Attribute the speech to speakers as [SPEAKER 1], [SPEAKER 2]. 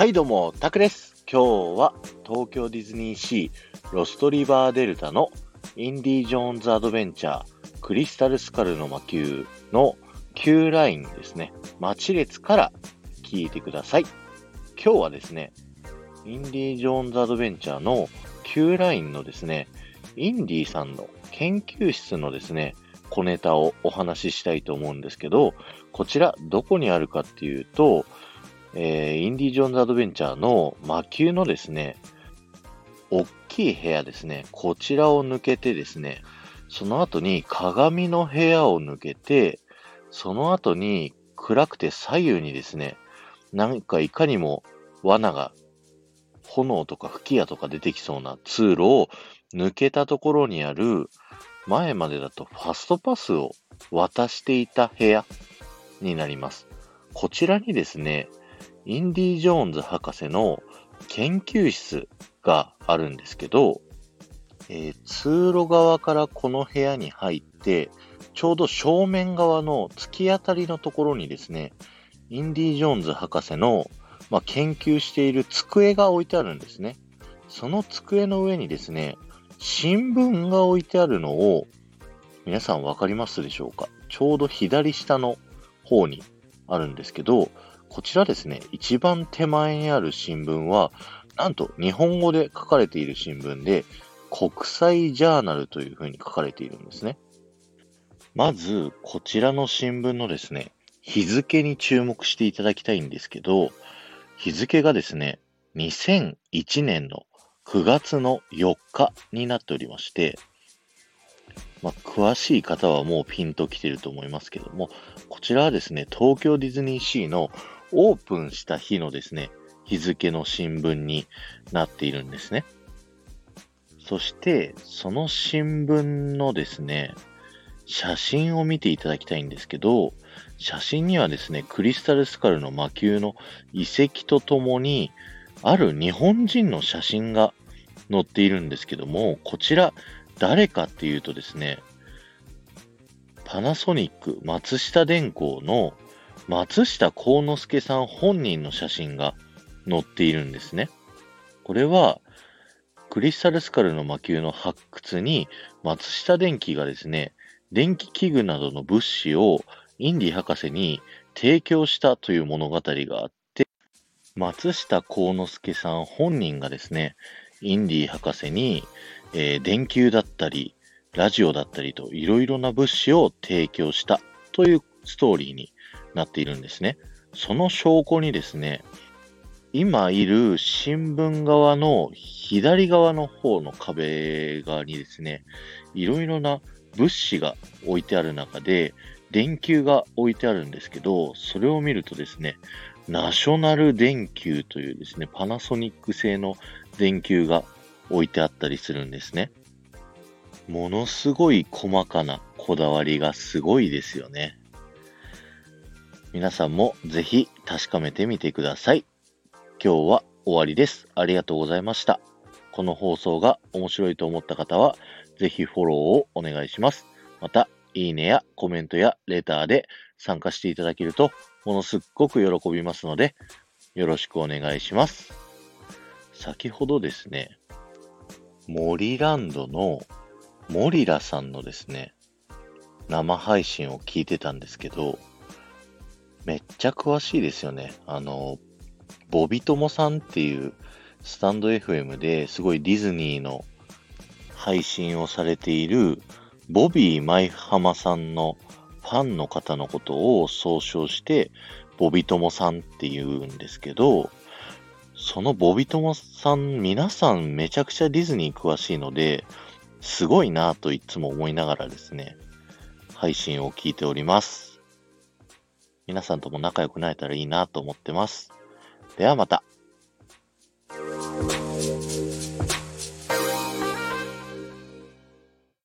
[SPEAKER 1] はいどうも、タクです。今日は東京ディズニーシーロストリバーデルタのインディ・ジョーンズ・アドベンチャークリスタル・スカルの魔球の Q ラインですね。待ち列から聞いてください。今日はですね、インディ・ジョーンズ・アドベンチャーの Q ラインのですね、インディさんの研究室のですね、小ネタをお話ししたいと思うんですけど、こちらどこにあるかっていうと、えーインディ・ジョーンズ・アドベンチャーの魔球のですね、大きい部屋ですね、こちらを抜けてですね、その後に鏡の部屋を抜けて、その後に暗くて左右にですね、なんかいかにも罠が、炎とか吹き矢とか出てきそうな通路を抜けたところにある、前までだとファストパスを渡していた部屋になります。こちらにですね、インディ・ジョーンズ博士の研究室があるんですけど、えー通路側からこの部屋に入って、ちょうど正面側の突き当たりのところにですね、インディ・ジョーンズ博士の、まあ、研究している机が置いてあるんですね。その机の上にですね、新聞が置いてあるのを、皆さんわかりますでしょうか？ちょうど左下の方にあるんですけど、こちらですね、一番手前にある新聞は、なんと日本語で書かれている新聞で、国際ジャーナルというふうに書かれているんですね。まず、こちらの新聞のですね、日付に注目していただきたいんですけど、日付がですね、2001年の9月の4日になっておりまして、まあ、詳しい方はもうピンときてると思いますけども、こちらはですね、東京ディズニーシーのオープンした日のですね、日付の新聞になっているんですね。そして、その新聞のですね、写真を見ていただきたいんですけど、写真にはですね、クリスタルスカルの魔球の遺跡とともに、ある日本人の写真が載っているんですけども、こちら誰かっていうとですね、パナソニック松下電工の松下幸之助さん本人の写真が載っているんですね。これは、クリスタルスカルの魔球の発掘に松下電器がですね、電気器具などの物資をインディ博士に提供したという物語があって、松下幸之助さん本人がですね、インディ博士に、えー電球だったり、ラジオだったりといろいろな物資を提供したというストーリーになっているんですね。その証拠にですね、今いる新聞側の左側の方の壁側にですね、いろいろな物資が置いてある中で、電球が置いてあるんですけど、それを見るとですね、ナショナル電球というですね、パナソニック製の電球が置いてあったりするんですね。ものすごい細かなこだわりがすごいですよね。皆さんもぜひ確かめてみてください。今日は終わりです。ありがとうございました。この放送が面白いと思った方は、ぜひフォローをお願いします。また、いいねやコメントやレターで参加していただけると、ものすっごく喜びますので、よろしくお願いします。先ほどですね、森ランドのモリラさんのですね、生配信を聞いてたんですけど、めっちゃ詳しいですよね。あの、ボビトモさんっていうスタンド FM ですごいディズニーの配信をされているボビー舞浜さんのファンの方のことを総称してボビトモさんって言うんですけど、そのボビトモさん、皆さんめちゃくちゃディズニー詳しいので、すごいなぁといつも思いながらですね、配信を聞いております。皆さんとも仲良くなれたらいいなと思ってます。ではまた。